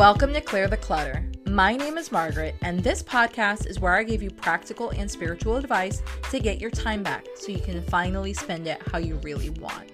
Welcome to Clear the Clutter. My name is Margaret, and this podcast is where I give you practical and spiritual advice to get your time back so you can finally spend it how you really want.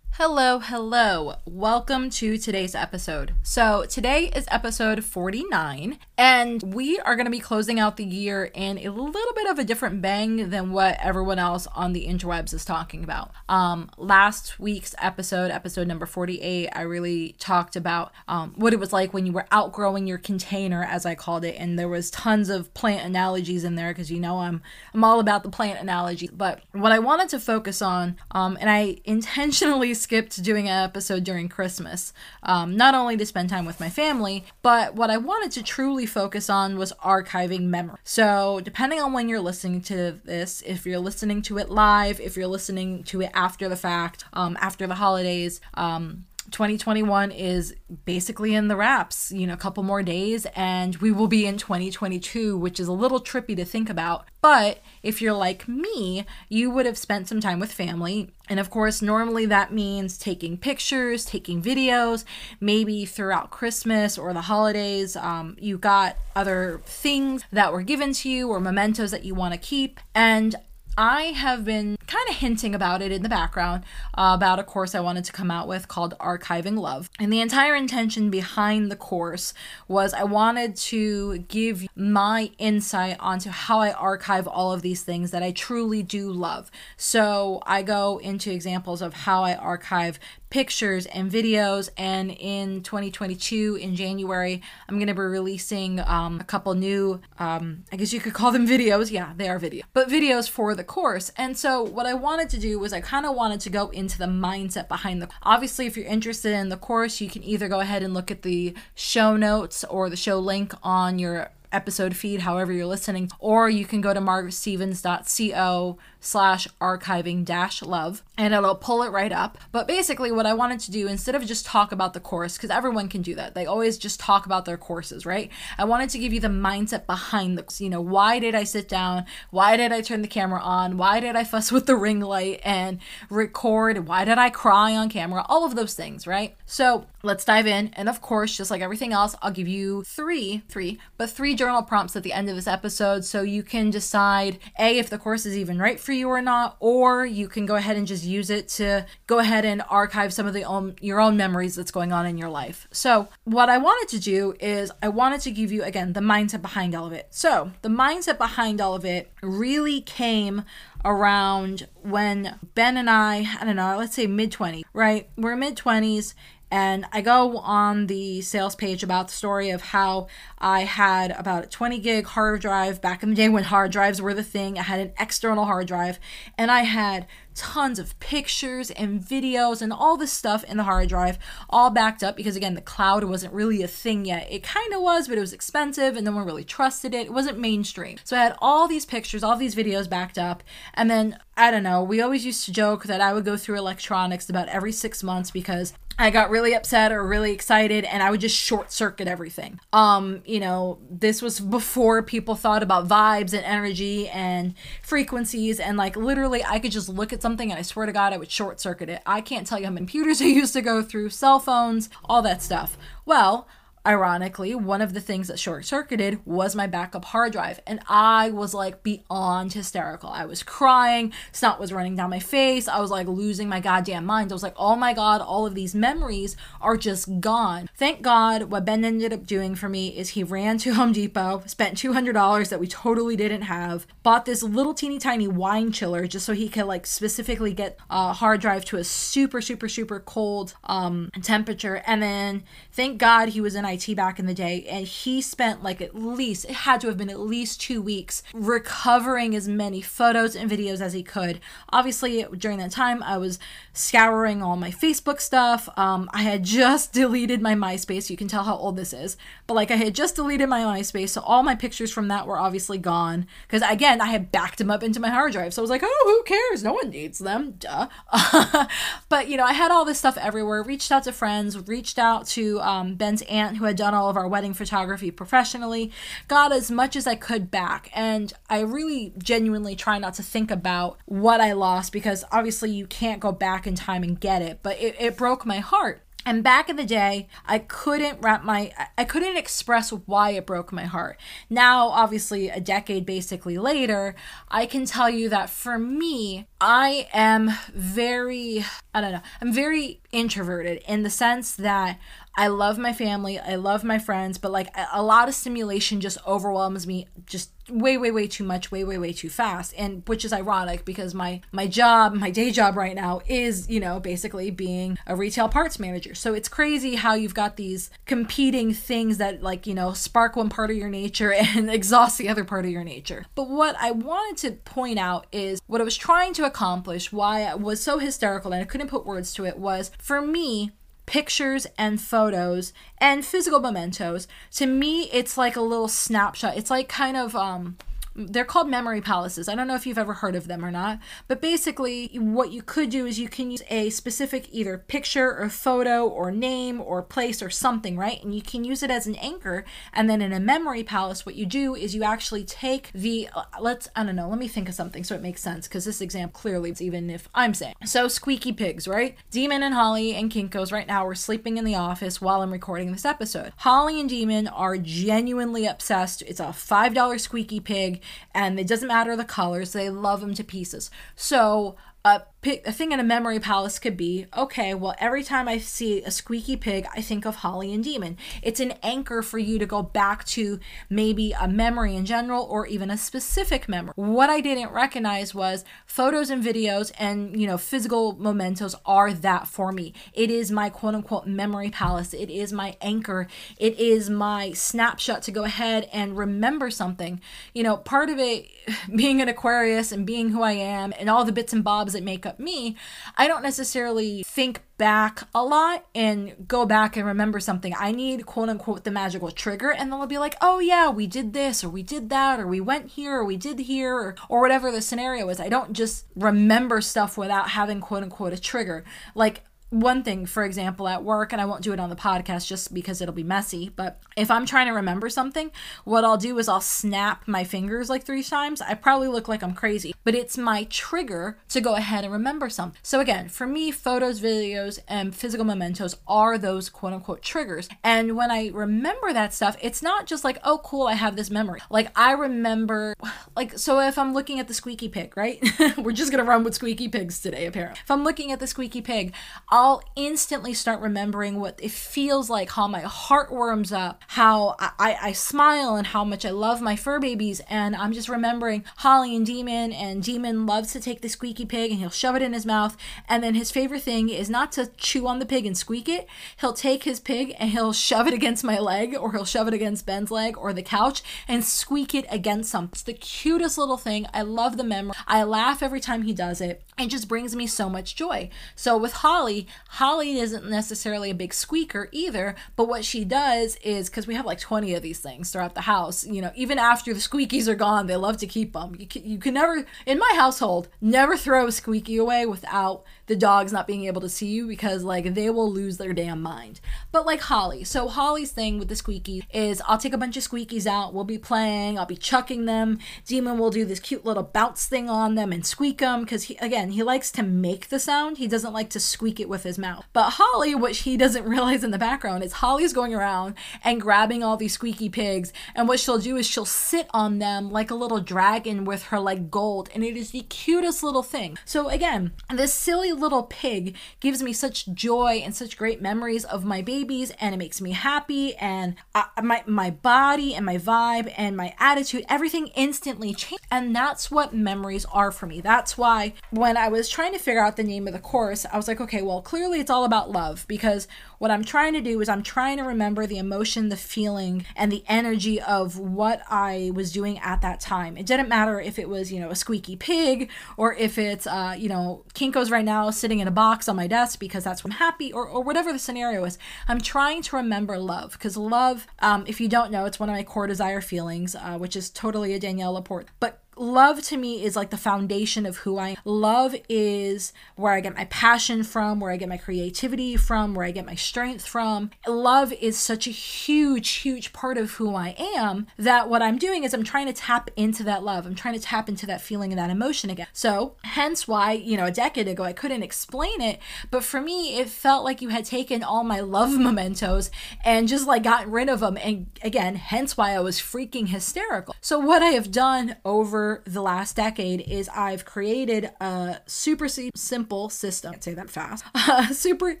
Hello, hello. Welcome to today's episode. So, today is episode 49, and we are going to be closing out the year in a little bit of a different bang than what everyone else on the interwebs is talking about. Um, last week's episode, episode number 48, I really talked about um, what it was like when you were outgrowing your container, as I called it, and there was tons of plant analogies in there because you know I'm I'm all about the plant analogy. But what I wanted to focus on, um, and I intentionally skipped doing an episode during Christmas, um, not only to spend time with my family, but what I wanted to truly focus on was archiving memory. So, depending on when you're listening to this, if you're listening to it live, if you're listening to it after the fact, um, after the holidays, um, 2021 is basically in the wraps, you know, a couple more days, and we will be in 2022, which is a little trippy to think about. But if you're like me, you would have spent some time with family. And of course, normally that means taking pictures, taking videos, maybe throughout Christmas or the holidays. Um, you got other things that were given to you or mementos that you want to keep. And I have been kind of hinting about it in the background uh, about a course I wanted to come out with called Archiving Love. And the entire intention behind the course was I wanted to give my insight onto how I archive all of these things that I truly do love. So I go into examples of how I archive pictures and videos. And in 2022, in January, I'm going to be releasing um, a couple new, um, I guess you could call them videos. Yeah, they are video, but videos for the course. And so, what I wanted to do was I kind of wanted to go into the mindset behind the. Obviously, if you're interested in the course, you can either go ahead and look at the show notes or the show link on your episode feed, however you're listening, or you can go to margaretstevens.co slash archiving dash love and it'll pull it right up. But basically, what I wanted to do instead of just talk about the course, because everyone can do that, they always just talk about their courses, right? I wanted to give you the mindset behind the, you know, why did I sit down? Why did I turn the camera on? Why did I fuss with the ring light and record? Why did I cry on camera? All of those things, right? So let's dive in. And of course, just like everything else, I'll give you three, three, but three journal prompts at the end of this episode so you can decide A, if the course is even right for for you or not, or you can go ahead and just use it to go ahead and archive some of the own, your own memories that's going on in your life. So, what I wanted to do is I wanted to give you again the mindset behind all of it. So, the mindset behind all of it really came around when Ben and I, I don't know, let's say mid 20s, right? We're mid 20s and I go on the sales page about the story of how I had about a 20 gig hard drive back in the day when hard drives were the thing. I had an external hard drive and I had tons of pictures and videos and all this stuff in the hard drive, all backed up because, again, the cloud wasn't really a thing yet. It kind of was, but it was expensive and no one really trusted it. It wasn't mainstream. So I had all these pictures, all these videos backed up. And then, I don't know, we always used to joke that I would go through electronics about every six months because I got really upset or really excited and I would just short circuit everything. Um, you know, this was before people thought about vibes and energy and frequencies and like literally I could just look at something and I swear to God I would short circuit it. I can't tell you how many computers I used to go through, cell phones, all that stuff. Well, Ironically, one of the things that short circuited was my backup hard drive, and I was like beyond hysterical. I was crying, snot was running down my face. I was like losing my goddamn mind. I was like, oh my god, all of these memories are just gone. Thank God, what Ben ended up doing for me is he ran to Home Depot, spent $200 that we totally didn't have, bought this little teeny tiny wine chiller just so he could like specifically get a hard drive to a super, super, super cold um, temperature. And then thank God he was in IT back in the day, and he spent like at least, it had to have been at least two weeks recovering as many photos and videos as he could. Obviously, during that time, I was scouring all my Facebook stuff. Um, I had just deleted my MySpace. You can tell how old this is, but like I had just deleted my MySpace, so all my pictures from that were obviously gone. Because again, I had backed them up into my hard drive, so I was like, oh, who cares? No one needs them, duh. but you know, I had all this stuff everywhere. Reached out to friends, reached out to um, Ben's aunt who had done all of our wedding photography professionally, got as much as I could back. And I really genuinely try not to think about what I lost because obviously you can't go back in time and get it, but it, it broke my heart And back in the day, I couldn't wrap my I couldn't express why it broke my heart. Now, obviously, a decade basically later, I can tell you that for me, I am very I don't know. I'm very introverted in the sense that I love my family, I love my friends, but like a lot of stimulation just overwhelms me just way way way too much, way way way too fast. And which is ironic because my my job, my day job right now is, you know, basically being a retail parts manager. So it's crazy how you've got these competing things that like, you know, spark one part of your nature and exhaust the other part of your nature. But what I wanted to point out is what I was trying to accomplish, why I was so hysterical and I couldn't put words to it was for me pictures and photos and physical mementos. To me it's like a little snapshot. It's like kind of um they're called memory palaces. I don't know if you've ever heard of them or not, but basically, what you could do is you can use a specific either picture or photo or name or place or something, right? And you can use it as an anchor. And then in a memory palace, what you do is you actually take the, let's, I don't know, let me think of something so it makes sense because this example clearly, is even if I'm saying. So, squeaky pigs, right? Demon and Holly and Kinko's right now are sleeping in the office while I'm recording this episode. Holly and Demon are genuinely obsessed. It's a $5 squeaky pig and it doesn't matter the colors, they love them to pieces. So a, pick, a thing in a memory palace could be okay, well, every time I see a squeaky pig, I think of Holly and Demon. It's an anchor for you to go back to maybe a memory in general or even a specific memory. What I didn't recognize was photos and videos and, you know, physical mementos are that for me. It is my quote unquote memory palace. It is my anchor. It is my snapshot to go ahead and remember something. You know, part of it being an Aquarius and being who I am and all the bits and bobs that make up me, I don't necessarily think back a lot and go back and remember something. I need quote unquote the magical trigger, and then I'll be like, oh yeah, we did this, or we did that, or we went here, or we did here, or, or whatever the scenario is. I don't just remember stuff without having quote unquote a trigger. Like one thing, for example, at work, and I won't do it on the podcast just because it'll be messy, but if I'm trying to remember something, what I'll do is I'll snap my fingers like three times. I probably look like I'm crazy, but it's my trigger to go ahead and remember something. So, again, for me, photos, videos, and physical mementos are those quote unquote triggers. And when I remember that stuff, it's not just like, oh, cool, I have this memory. Like, I remember, like, so if I'm looking at the squeaky pig, right? We're just gonna run with squeaky pigs today, apparently. If I'm looking at the squeaky pig, I'll I'll instantly start remembering what it feels like, how my heart warms up, how I, I, I smile, and how much I love my fur babies. And I'm just remembering Holly and Demon, and Demon loves to take the squeaky pig and he'll shove it in his mouth. And then his favorite thing is not to chew on the pig and squeak it. He'll take his pig and he'll shove it against my leg, or he'll shove it against Ben's leg or the couch and squeak it against something. It's the cutest little thing. I love the memory. I laugh every time he does it. It just brings me so much joy. So with Holly, Holly isn't necessarily a big squeaker either, but what she does is because we have like 20 of these things throughout the house, you know, even after the squeakies are gone, they love to keep them. You can, you can never, in my household, never throw a squeaky away without the dogs not being able to see you because like they will lose their damn mind. But like Holly, so Holly's thing with the squeaky is I'll take a bunch of squeakies out, we'll be playing, I'll be chucking them. Demon will do this cute little bounce thing on them and squeak them because he again he likes to make the sound. He doesn't like to squeak it with his mouth. But Holly, what he doesn't realize in the background is Holly's going around and grabbing all these squeaky pigs, and what she'll do is she'll sit on them like a little dragon with her like gold, and it is the cutest little thing. So again, this silly little pig gives me such joy and such great memories of my babies, and it makes me happy, and I, my my body and my vibe and my attitude, everything instantly changes, and that's what memories are for me. That's why when I was trying to figure out the name of the course, I was like, okay, well, clearly it's all about love because what I'm trying to do is I'm trying to remember the emotion, the feeling, and the energy of what I was doing at that time. It didn't matter if it was, you know, a squeaky pig or if it's, uh, you know, Kinko's right now sitting in a box on my desk because that's when I'm happy or, or whatever the scenario is. I'm trying to remember love because love, um, if you don't know, it's one of my core desire feelings, uh, which is totally a Danielle LaPorte. But love to me is like the foundation of who I am. Love is where I get my passion from, where I get my creativity from, where I get my strength from. Love is such a huge, huge part of who I am that what I'm doing is I'm trying to tap into that love. I'm trying to tap into that feeling and that emotion again. So, hence why, you know, a decade ago I couldn't explain it, but for me, it felt like you had taken all my love mementos and just like gotten rid of them. And again, hence why I was freaking hysterical. So, what I have done over the last decade is I've created a super simple system, say that fast, a super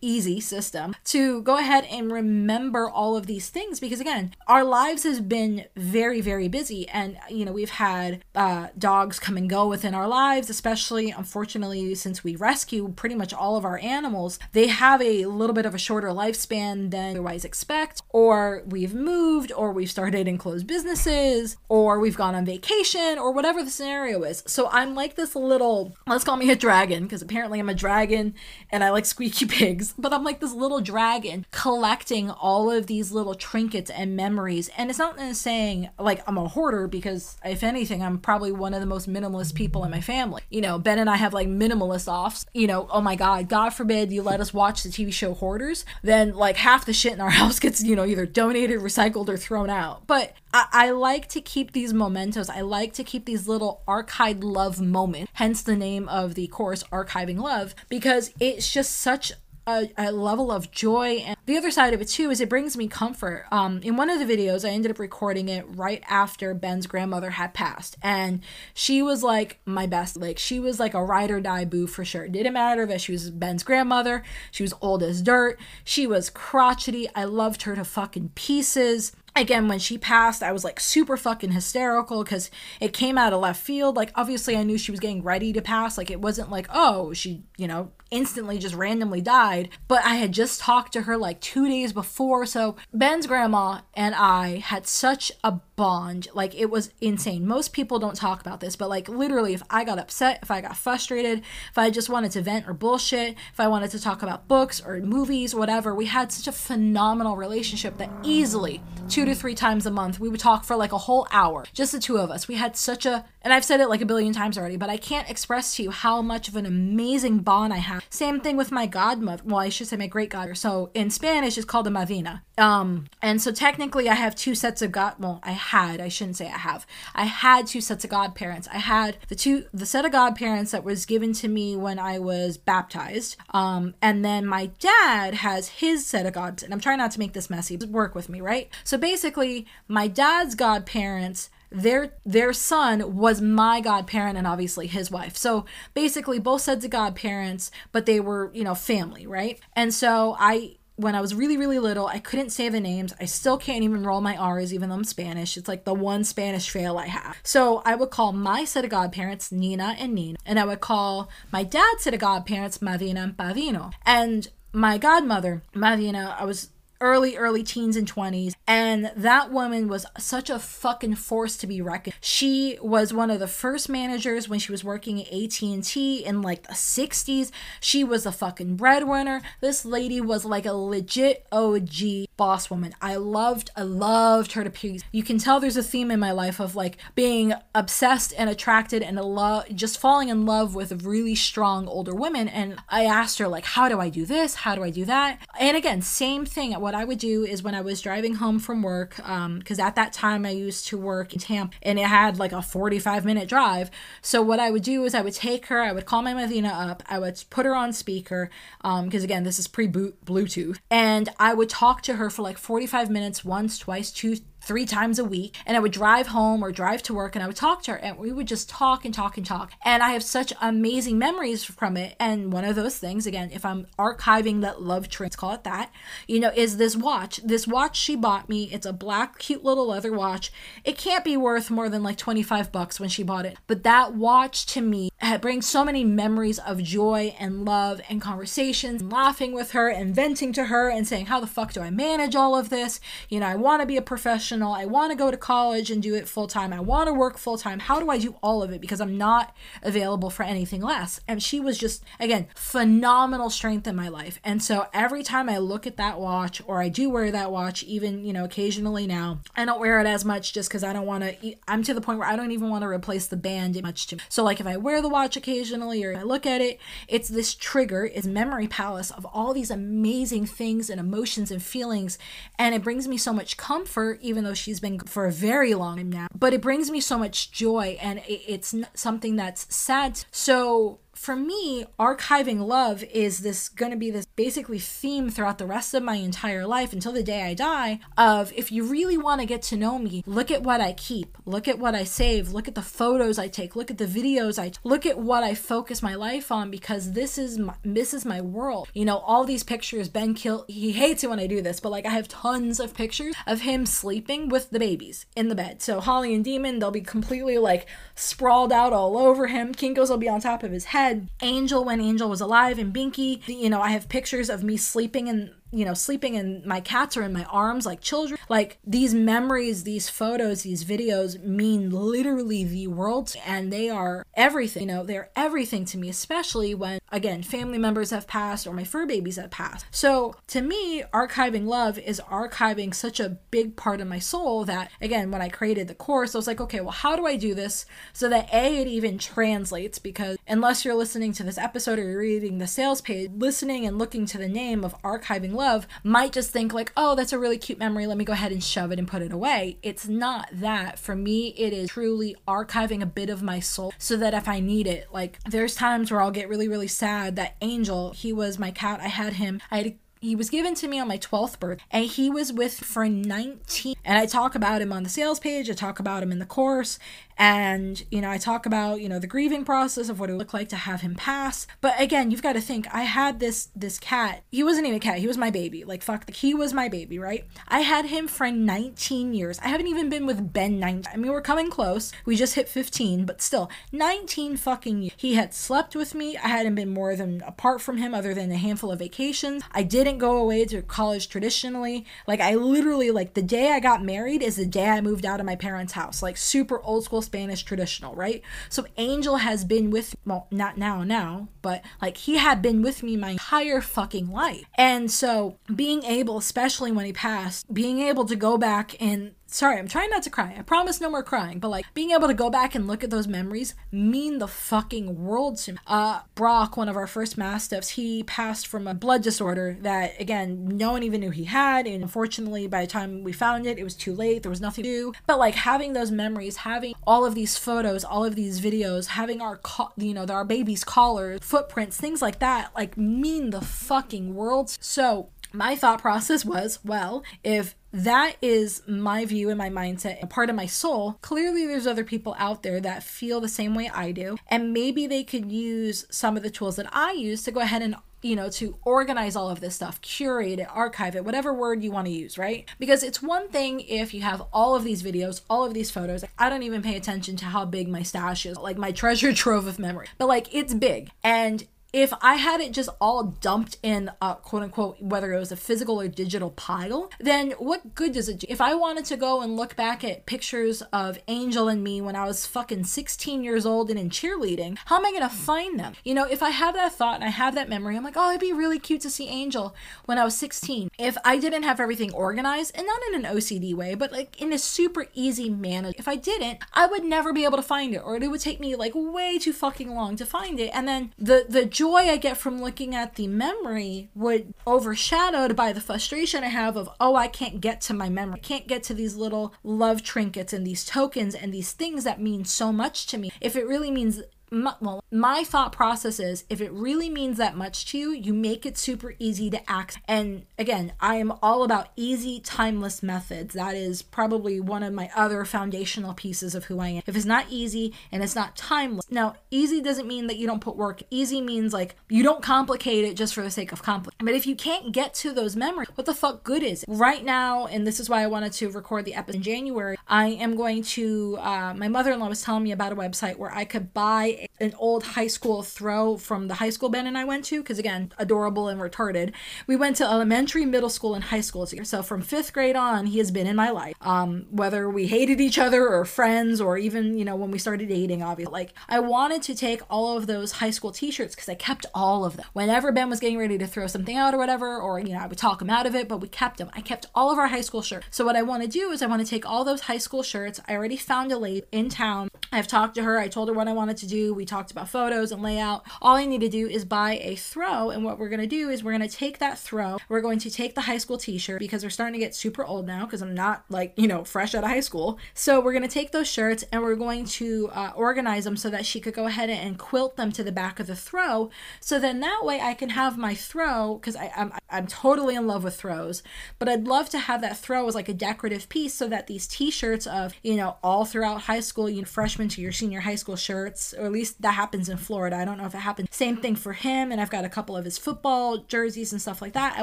easy system to go ahead and remember all of these things because, again, our lives has been very, very busy. And, you know, we've had uh, dogs come and go within our lives, especially, unfortunately, since we rescue pretty much all of our animals, they have a little bit of a shorter lifespan than otherwise expect, or we've moved, or we've started and closed businesses, or we've gone on vacation, or whatever the scenario is. So I'm like this little, let's call me a dragon, because apparently I'm a dragon and I like squeaky pigs, but I'm like this little dragon collecting all of these little trinkets and memories. And it's not saying like I'm a hoarder, because if anything, I'm probably one of the most minimalist people in my family. You know, Ben and I have like minimalist offs. You know, oh my God, God forbid you let us watch the TV show Hoarders, then like half the shit in our house gets, you know, either donated, recycled, or thrown out. But I, I like to keep these mementos. I like to keep these little archived love moments, hence the name of the course, Archiving Love, because it's just such a, a, level of joy. And the other side of it too is it brings me comfort. Um in one of the videos i ended up recording it right after ben's grandmother had passed. And she was like my best. Like she was like a ride or die boo for sure. It didn't matter that she was ben's grandmother. She was old as dirt. She was crotchety. I loved her to fucking pieces again when she passed i was like super fucking hysterical because it came out of left field. Like obviously i knew she was getting ready to pass. Like it wasn't like oh she you know instantly just randomly died. But i had just talked to her like two days before. So ben's grandma and i had such a bond like it was insane most people don't talk about this but like literally if i got upset if i got frustrated if i just wanted to vent or bullshit if i wanted to talk about books or movies whatever we had such a phenomenal relationship that easily two to three times a month we would talk for like a whole hour just the two of us we had such a and i've said it like a billion times already but i can't express to you how much of an amazing bond i have same thing with my godmother. Well, I should say my great godmother. So in Spanish, it's called a madrina. Um, and so technically, I have two sets of god. Well, I had. I shouldn't say I have. I had two sets of godparents. I had the two, the set of godparents that was given to me when I was baptized. Um, and then my dad has his set of gods. And I'm trying not to make this messy. Work with me, right? So basically, my dad's godparents their their son was my godparent and obviously his wife. So basically both sets of godparents, but they were, you know, family, right? And so I when I was really, really little, I couldn't say the names. I still can't even roll my R's, even though I'm Spanish. It's like the one Spanish fail I have. So I would call my set of godparents Nina and Nina, and I would call my dad's set of godparents Madina and Pavino. And my godmother, Madina, I was early early teens and 20s and that woman was such a fucking force to be reckoned. She was one of the first managers when she was working at AT&T in like the 60s she was a fucking breadwinner. This lady was like a legit OG boss woman. I loved I loved her to pieces. You can tell there's a theme in my life of like being obsessed and attracted and love just falling in love with really strong older women and I asked her like how do I do this? How do I do that? And again same thing. what I would do is when I was driving home from work, because um, at that time I used to work in Tampa and it had like a 45 minute drive. So what I would do is I would take her, I would call my Madina up, I would put her on speaker, because um, again, this is pre Bluetooth, and I would talk to her for like 45 minutes, once, twice, two, three times a week and I would drive home or drive to work and I would talk to her and we would just talk and talk and talk. And I have such amazing memories from it. And one of those things, again, if I'm archiving that love train, let's call it that, you know, is this watch. This watch she bought me. It's a black, cute little leather watch. It can't be worth more than like 25 bucks when she bought it. But that watch to me brings so many memories of joy and love and conversations, and laughing with her and venting to her and saying, How the fuck do I manage all of this? You know, I want to be a professional. I want to go to college and do it full time. I want to work full time. How do I do all of it? Because I'm not available for anything less. And she was just, again, phenomenal strength in my life. And so every time I look at that watch, or I do wear that watch, even, you know, occasionally now, I don't wear it as much just because I don't want to, I'm to the point where I don't even want to replace the band much to me. So, like, if I wear the watch occasionally or I look at it, it's this trigger, it's memory palace of all these amazing things and emotions and feelings. And it brings me so much comfort, even though she's been for a very long time now. But it brings me so much joy, and it's something that's sad. So, for me, archiving love is this going to be this basically theme throughout the rest of my entire life until the day I die of if you really want to get to know me, look at what I keep, look at what I save, look at the photos I take, look at the videos I look at what I focus my life on because this is my, this is my world. You know, all these pictures Ben Kill he hates it when I do this, but like I have tons of pictures of him sleeping with the babies in the bed. So Holly and Demon, they'll be completely like sprawled out all over him. Kinkos will be on top of his head Angel when Angel was alive and Binky. You know, I have pictures of me sleeping in you know, sleeping and my cats are in my arms like children. Like these memories, these photos, these videos mean literally the world and they are everything. You know, they're everything to me, especially when, again, family members have passed or my fur babies have passed. So to me, archiving love is archiving such a big part of my soul that, again, when I created the course, I was like, okay, well, how do I do this so that A, it even translates? Because unless you're listening to this episode or you're reading the sales page, listening and looking to the name of archiving love might just think like, oh, that's a really cute memory. Let me go ahead and shove it and put it away. It's not that. For me, it is truly archiving a bit of my soul so that if I need it, like there's times where I'll get really, really sad that Angel, he was my cat. I had him. I had he was given to me on my 12th birthday and he was with for 19 and i talk about him on the sales page i talk about him in the course and you know i talk about you know the grieving process of what it would look like to have him pass. But again you've got to think i had this this cat. He wasn't even a cat. He was my baby. Like fuck the, he was my baby right? I had him for 19 years. I haven't even been with ben 19 i mean we're coming close. We just hit 15 but still 19 fucking years he had slept with me. I hadn't been more than apart from him other than a handful of vacations. I didn't go away to college traditionally. Like i literally like the day i got married is the day i moved out of my parents house. Like super old school Spanish traditional, right? So Angel has been with well, not now now, but like he had been with me my entire fucking life. And so being able, especially when he passed, being able to go back and sorry, I'm trying not to cry. I promise no more crying. But like being able to go back and look at those memories mean the fucking world to me. Uh, Brock, one of our first mastiffs, he passed from a blood disorder that again no one even knew he had, and unfortunately by the time we found it, it was too late. There was nothing to do. But like having those memories, having all of these photos, all of these videos, having our co- you know our baby's collars, footprints, things like that, like mean the fucking world. So my thought process was well, if that is my view and my mindset, a part of my soul. Clearly, there's other people out there that feel the same way I do, and maybe they could use some of the tools that I use to go ahead and you know, to organize all of this stuff, curate it, archive it, whatever word you want to use, right? Because it's one thing if you have all of these videos, all of these photos. I don't even pay attention to how big my stash is, like my treasure trove of memory, but like it's big. And if I had it just all dumped in a quote unquote, whether it was a physical or digital pile, then what good does it do? If I wanted to go and look back at pictures of Angel and me when I was fucking 16 years old and in cheerleading, how am I gonna find them? You know, if I have that thought and I have that memory, I'm like, oh, it'd be really cute to see Angel when I was 16. If I didn't have everything organized, and not in an OCD way, but like in a super easy manner, if I didn't, I would never be able to find it, or it would take me like way too fucking long to find it. And then the the joy I get from looking at the memory would overshadowed by the frustration I have of, oh, I can't get to my memory. I can't get to these little love trinkets and these tokens and these things that mean so much to me. If it really means my, well, my thought process is if it really means that much to you, you make it super easy to act. And again, I am all about easy, timeless methods. That is probably one of my other foundational pieces of who I am. If it's not easy and it's not timeless, now, easy doesn't mean that you don't put work. Easy means like you don't complicate it just for the sake of complicating. But if you can't get to those memories, what the fuck good is it? Right now, and this is why I wanted to record the episode in January, I am going to, uh, my mother in law was telling me about a website where I could buy an old high school throw from the high school Ben and I went to, because again, adorable and retarded. We went to elementary, middle school, and high school together. So from fifth grade on, he has been in my life. Um, whether we hated each other or friends, or even, you know, when we started dating, obviously. Like, I wanted to take all of those high school t shirts because I kept all of them. Whenever Ben was getting ready to throw something out or whatever, or, you know, I would talk him out of it, but we kept them. I kept all of our high school shirts. So what I want to do is I want to take all those high school shirts. I already found a lady in town. I've talked to her. I told her what I wanted to do. We talked about photos and layout. All I need to do is buy a throw. And what we're going to do is we're going to take that throw. We're going to take the high school t shirt because we're starting to get super old now because I'm not like, you know, fresh out of high school. So we're going to take those shirts and we're going to uh, organize them so that she could go ahead and quilt them to the back of the throw. So then that way I can have my throw because I'm, I'm totally in love with throws, but I'd love to have that throw as like a decorative piece so that these t shirts of, you know, all throughout high school, you know, freshman to your senior high school shirts, or at least that happens in Florida. I don't know if it happens. Same thing for him. And I've got a couple of his football jerseys and stuff like that. I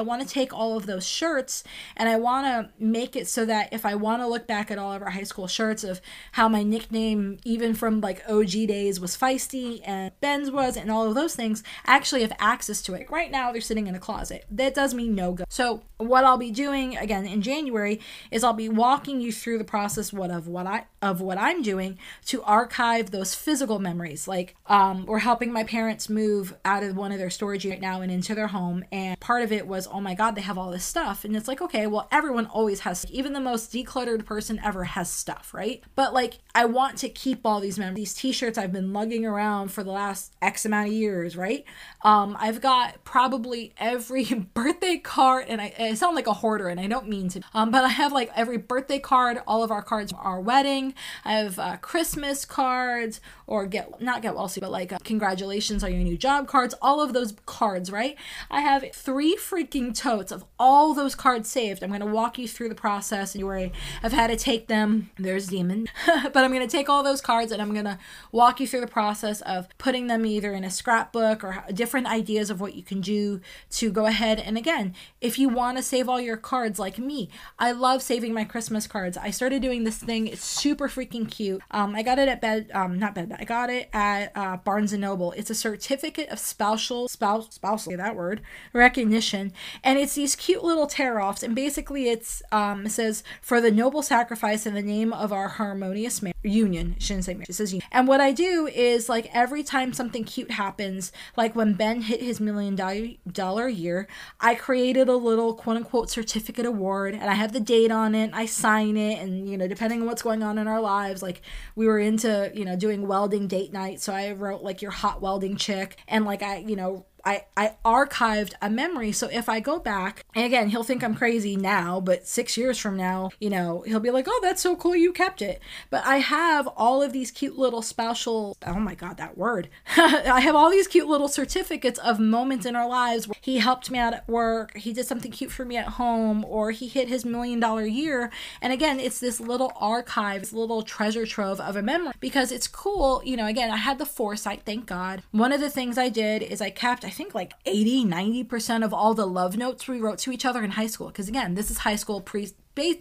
want to take all of those shirts and I want to make it so that if I want to look back at all of our high school shirts of how my nickname, even from like OG days, was feisty and Ben's was, and all of those things, I actually have access to it. Right now, they're sitting in a closet. That does me no good. So, what I'll be doing again in January is I'll be walking you through the process what of what I of what I'm doing to archive those physical memories. Like um, we're helping my parents move out of one of their storage right now and into their home, and part of it was oh my god they have all this stuff, and it's like okay well everyone always has even the most decluttered person ever has stuff right, but like I want to keep all these memories. These T-shirts I've been lugging around for the last X amount of years, right? Um, I've got probably every birthday card, and I, I sound like a hoarder, and I don't mean to, um, but I have like every birthday card, all of our cards, our wedding. I have uh, Christmas cards, or get not get wealthy, but like uh, congratulations on your new job cards. All of those cards, right? I have three freaking totes of all those cards saved. I'm gonna walk you through the process, and where I've had to take them. There's Demon, but I'm gonna take all those cards and I'm gonna walk you through the process of putting them either in a scrapbook or different ideas of what you can do to go ahead and again, if you want to save all your cards like me, I love saving my Christmas cards. I started doing this thing. It's super freaking cute. Um, I got it at bed, um, not bed, I got it at uh, Barnes and Noble. It's a certificate of spousal, spouse, spousal, that word, recognition, and it's these cute little tear offs. And basically, it's um, it says for the noble sacrifice in the name of our harmonious marriage union. It shouldn't say marriage. It says union. And what I do is like every time something cute happens, like when Ben hit his million dollar year, I created a little quote unquote certificate award and I have the date on it. I sign it, and you know, depending on what's going on in our lives, like we were into you know doing welding date night, so I wrote like your hot welding chick, and like I you know I, I archived a memory. So if I go back, and again, he'll think I'm crazy now, but six years from now, you know, he'll be like, oh, that's so cool, you kept it. But I have all of these cute little special, oh my God, that word. I have all these cute little certificates of moments in our lives where he helped me out at work, he did something cute for me at home, or he hit his million dollar year. And again, it's this little archive, this little treasure trove of a memory because it's cool. You know, again, I had the foresight, thank God. One of the things I did is I kept, I think like 80, 90% of all the love notes we wrote to each other in high school. Because again, this is high school pre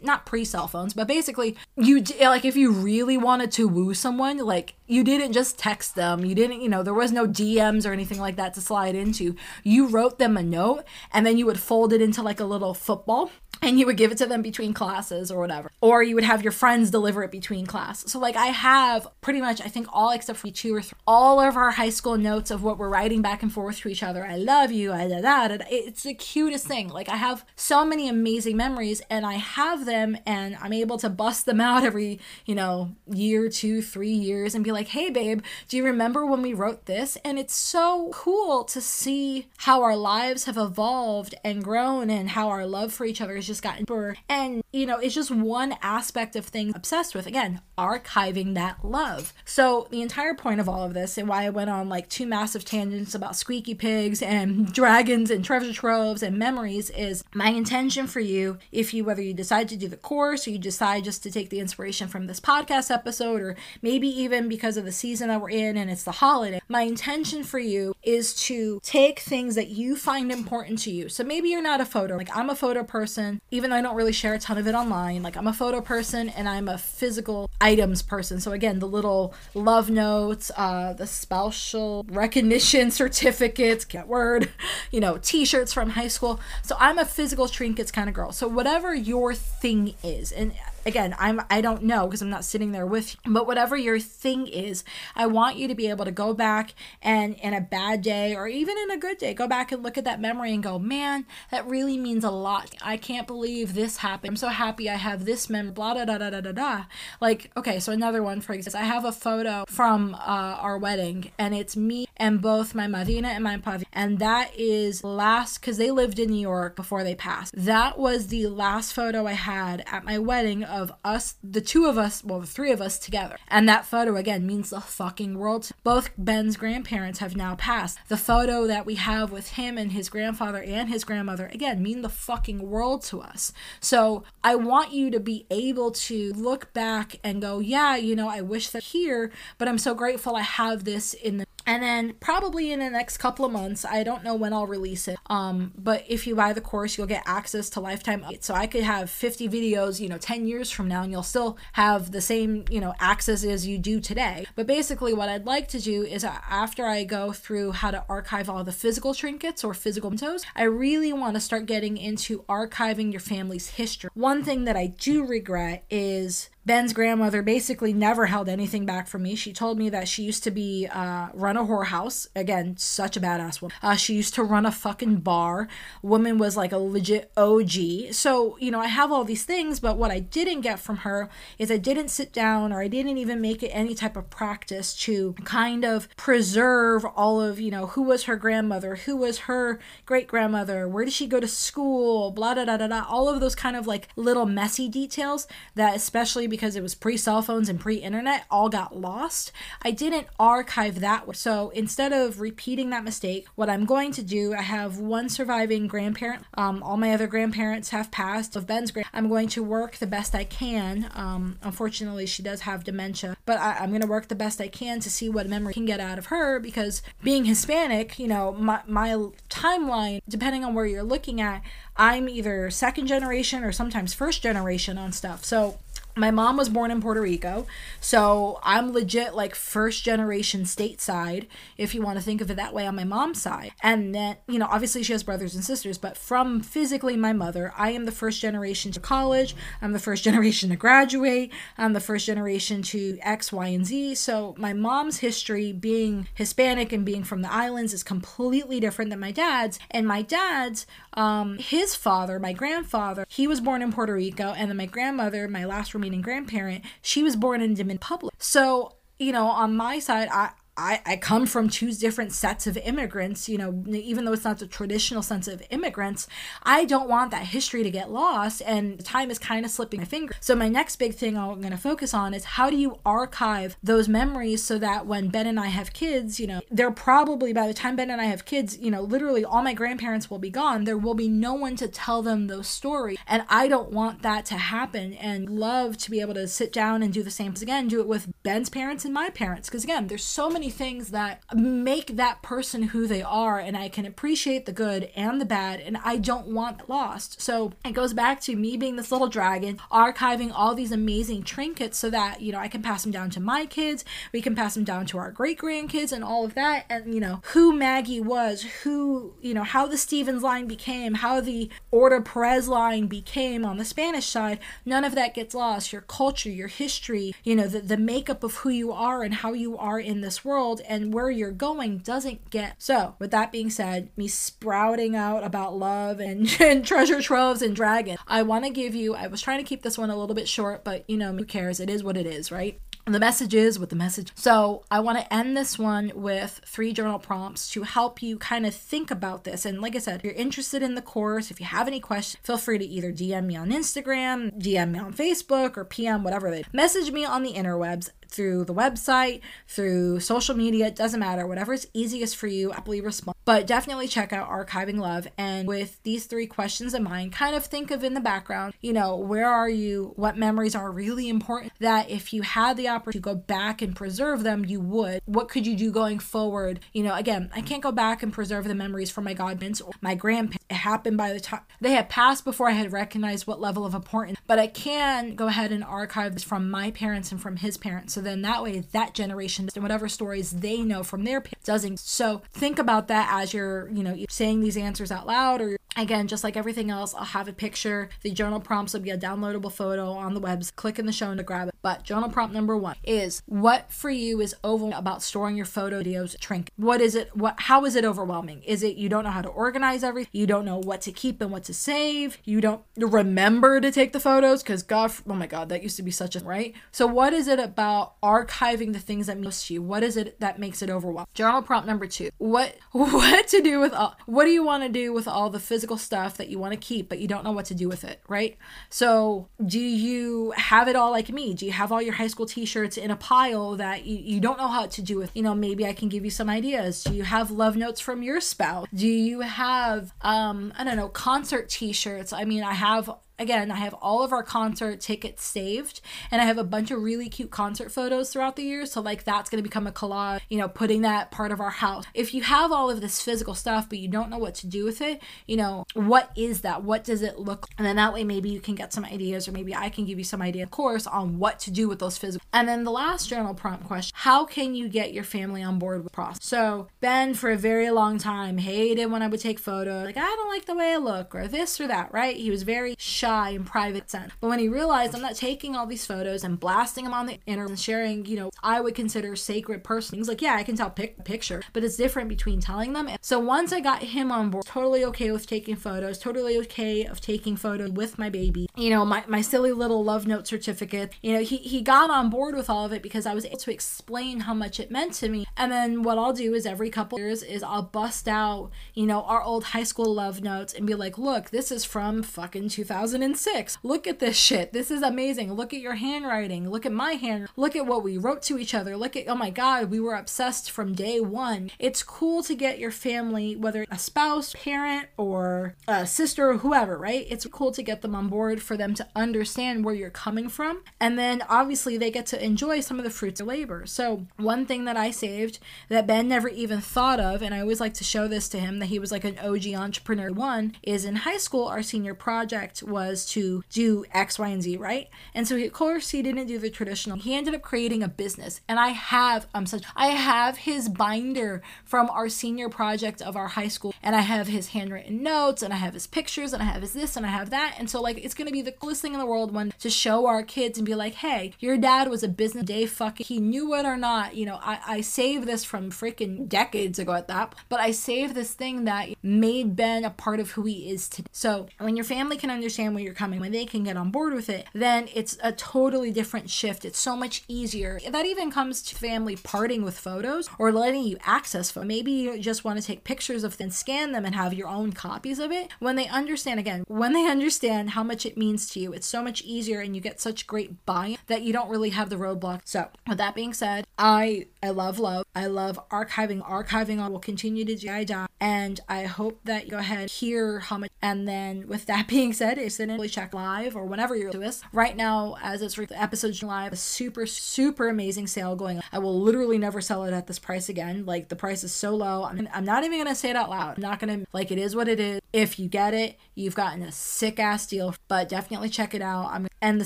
not pre cell phones, but basically, you like if you really wanted to woo someone, like you didn't just text them, you didn't, you know, there was no DMs or anything like that to slide into. You wrote them a note and then you would fold it into like a little football and you would give it to them between classes or whatever. Or you would have your friends deliver it between class. So like i have pretty much i think all except for two or three all of our high school notes of what we're writing back and forth to each other. I love you I, da, da, da, it's the cutest thing. Like i have so many amazing memories and i have them and i'm able to bust them out every you know year two three years and be like hey babe do you remember when we wrote this and it's so cool to see how our lives have evolved and grown and how our love for each other has just gotten deeper. And, you know, it's just one aspect of things obsessed with. Again, archiving that love. So, the entire point of all of this and why I went on like two massive tangents about squeaky pigs and dragons and treasure troves and memories is my intention for you, if you, whether you decide to do the course or you decide just to take the inspiration from this podcast episode, or maybe even because of the season that we're in and it's the holiday, my intention for you is to take things that you find important to you. So, maybe you're not a photo, like I'm a photo person even though I don't really share a ton of it online. Like I'm a photo person and I'm a physical items person. So again, the little love notes, uh, the special recognition certificates, get word, you know, t-shirts from high school. So I'm a physical trinkets kind of girl. So whatever your thing is, and again, I'm I don't know because I'm not sitting there with you. But whatever your thing is, I want you to be able to go back and in a bad day or even in a good day, go back and look at that memory and go, man, that really means a lot. I can't believe this happened. I'm so happy I have this memory. Blah da da da da da da. Like okay, so another one for example, I have a photo from uh, our wedding and it's me and both my Madina and my Pavi, and that is last because they lived in New York before they passed. That was the last photo I had at my wedding of us, the two of us, well, the three of us together. And that photo, again, means the fucking world. Both Ben's grandparents have now passed. The photo that we have with him and his grandfather and his grandmother, again, mean the fucking world to us. So I want you to be able to look back and go, yeah, you know, I wish that here, but I'm so grateful I have this in the and then probably in the next couple of months i don't know when i'll release it. Um but if you buy the course you'll get access to lifetime so i could have 50 videos you know 10 years from now and you'll still have the same you know access as you do today. But basically what i'd like to do is after i go through how to archive all the physical trinkets or physical mementos i really want to start getting into archiving your family's history. One thing that i do regret is Ben's grandmother basically never held anything back from me. She told me that she used to be uh, run a whorehouse. Again, such a badass woman. Uh, she used to run a fucking bar. Woman was like a legit OG. So you know, I have all these things, but what I didn't get from her is I didn't sit down or I didn't even make it any type of practice to kind of preserve all of you know who was her grandmother, who was her great grandmother, where did she go to school, blah da da da da. All of those kind of like little messy details that especially because it was pre cell phones and pre internet all got lost. I didn't archive that. So instead of repeating that mistake, what I'm going to do, I have one surviving grandparent. Um, all my other grandparents have passed. Of Ben's grand, I'm going to work the best I can. Um, unfortunately, she does have dementia, but I, I'm going to work the best I can to see what memory can get out of her because being Hispanic, you know, my, my timeline, depending on where you're looking at, I'm either second generation or sometimes first generation on stuff. So my mom was born in Puerto Rico, so I'm legit like first generation stateside, if you want to think of it that way on my mom's side. And then, you know, obviously she has brothers and sisters, but from physically my mother, I am the first generation to college, I'm the first generation to graduate, I'm the first generation to X, Y, and Z. So my mom's history, being Hispanic and being from the islands, is completely different than my dad's. And my dad's, um, his father, my grandfather, he was born in Puerto Rico, and then my grandmother, my last remaining grandparent, she was born in Dominican Republic. So, you know, on my side, I I, I come from two different sets of immigrants, you know, even though it's not the traditional sense of immigrants, I don't want that history to get lost and time is kind of slipping my finger. So my next big thing I'm going to focus on is how do you archive those memories so that when Ben and I have kids, you know, they're probably by the time Ben and I have kids, you know, literally all my grandparents will be gone. There will be no one to tell them those stories. And I don't want that to happen and love to be able to sit down and do the same again, do it with Ben's parents and my parents. Because again, there's so many things that make that person who they are and I can appreciate the good and the bad and I don't want lost. So it goes back to me being this little dragon, archiving all these amazing trinkets so that, you know, I can pass them down to my kids, we can pass them down to our great grandkids and all of that and you know, who Maggie was, who, you know, how the Stevens line became, how the Order Perez line became on the Spanish side, none of that gets lost. Your culture, your history, you know, the, the makeup of who you are and how you are in this world world and where you're going doesn't get. So, with that being said, me sprouting out about love and, and treasure troves and dragons, I want to give you, I was trying to keep this one a little bit short, but you know, who cares? It is what it is, right? the message is with the message. So, I want to end this one with three journal prompts to help you kind of think about this. And like I said, if you're interested in the course, if you have any questions, feel free to either DM me on Instagram, DM me on Facebook, or PM, whatever they message me on the interwebs through the website, through social media, it doesn't matter. Whatever is easiest for you, happily respond. But definitely check out Archiving Love. And with these three questions in mind, kind of think of in the background, you know, where are you? What memories are really important that if you had the opportunity to go back and preserve them, you would. What could you do going forward? You know, again, I can't go back and preserve the memories from my godparents or my grandparents. It happened by the time they had passed before I had recognized what level of importance, but I can go ahead and archive this from my parents and from his parents. So then that way, that generation and whatever stories they know from their parents doesn't. So think about that as you're, you know, saying these answers out loud or Again, just like everything else, I'll have a picture. The journal prompts will be a downloadable photo on the webs. Click in the show to grab it. But journal prompt number one is what for you is over about storing your photo videos trink. What is it? What how is it overwhelming? Is it you don't know how to organize everything? You don't know what to keep and what to save? You don't remember to take the photos? Because God oh my god, that used to be such a right. So what is it about archiving the things that most to you? What is it that makes it overwhelming? Journal prompt number two. What what to do with all what do you want to do with all the physical physical stuff that you want to keep, but you don't know what to do with it, right? So, do you have it all like me? Do you have all your high school t shirts in a pile that you, you don't know how to do with? You know, maybe I can give you some ideas. Do you have love notes from your spouse? Do you have, um, I don't know, concert t shirts? I mean, I have again, I have all of our concert tickets saved and I have a bunch of really cute concert photos throughout the year. So, like, that's going to become a collage, you know, putting that part of our house. If you have all of this physical stuff, but you don't know what to do with it, you know, what is that? What does it look like? And then that way, maybe you can get some ideas, or maybe I can give you some idea, of course, on what to do with those physical. And then the last journal prompt question How can you get your family on board with process? So, Ben, for a very long time, hated when I would take photos. Like, I don't like the way I look, or this or that, right? He was very shy shy and private sense. But when he realized I'm not taking all these photos and blasting them on the internet and sharing, you know, I would consider sacred person things like, yeah, I can tell pic- picture, but it's different between telling them. So once I got him on board, totally okay with taking photos, totally okay of taking photos with my baby. You know, my, my silly little love note certificate. You know, he, he got on board with all of it because I was able to explain how much it meant to me. And then what I'll do is every couple years is I'll bust out, you know, our old high school love notes and be like, look, this is from fucking 2000 2006. Look at this shit. This is amazing. Look at your handwriting. Look at my hand. Look at what we wrote to each other. Look at, oh my God, we were obsessed from day one. It's cool to get your family, whether a spouse, parent, or a sister, or whoever, right? It's cool to get them on board for them to understand where you're coming from. And then obviously they get to enjoy some of the fruits of labor. So, one thing that I saved that Ben never even thought of, and I always like to show this to him that he was like an OG entrepreneur, one is in high school, our senior project was was to do X, Y, and Z, right? And so, he, of course, he didn't do the traditional. He ended up creating a business. And I have, I'm such, I have his binder from our senior project of our high school, and I have his handwritten notes, and I have his pictures, and I have his this, and I have that. And so, like, it's gonna be the coolest thing in the world when to show our kids and be like, hey, your dad was a business day fucking, he knew it or not. You know, I, I saved this from freaking decades ago at that, but I saved this thing that made Ben a part of who he is today. So, when your family can understand where you're coming, when they can get on board with it, then it's a totally different shift. It's so much easier. That even comes to family parting with photos or letting you access. Maybe you just want to take pictures of them, scan them, and have your own copies of it. When they understand, again, when they understand how much it means to you, it's so much easier and you get such great buy in that you don't really have the roadblock. So, with that being said, I I love love. I love archiving. Archiving I will continue to do I die. And I hope that you go ahead hear how much and then with that being said, it's really check live or whenever you're to us. Right now, as it's the episode's live, a super, super amazing sale going on. I will literally never sell it at this price again. Like the price is so low. I'm, I'm not even gonna say it out loud. I'm not gonna like it is what it is. If you get it, you've gotten a sick ass deal. But definitely check it out. I'm end the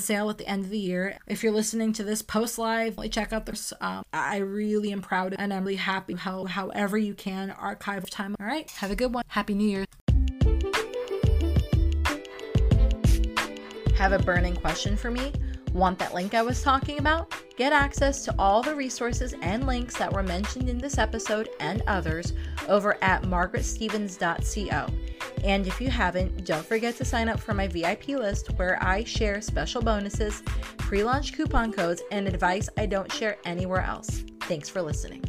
sale at the end of the year. If you're listening to this post live, check out this. Um, I really am proud and I'm really happy how however you can archive time. All right, have a good one. Happy New Year. Have a burning question for me? Want that link I was talking about? Get access to all the resources and links that were mentioned in this episode and others over at margaretstevens.co. And if you haven't, don't forget to sign up for my VIP list where I share special bonuses, pre launch coupon codes, and advice I don't share anywhere else. Thanks for listening.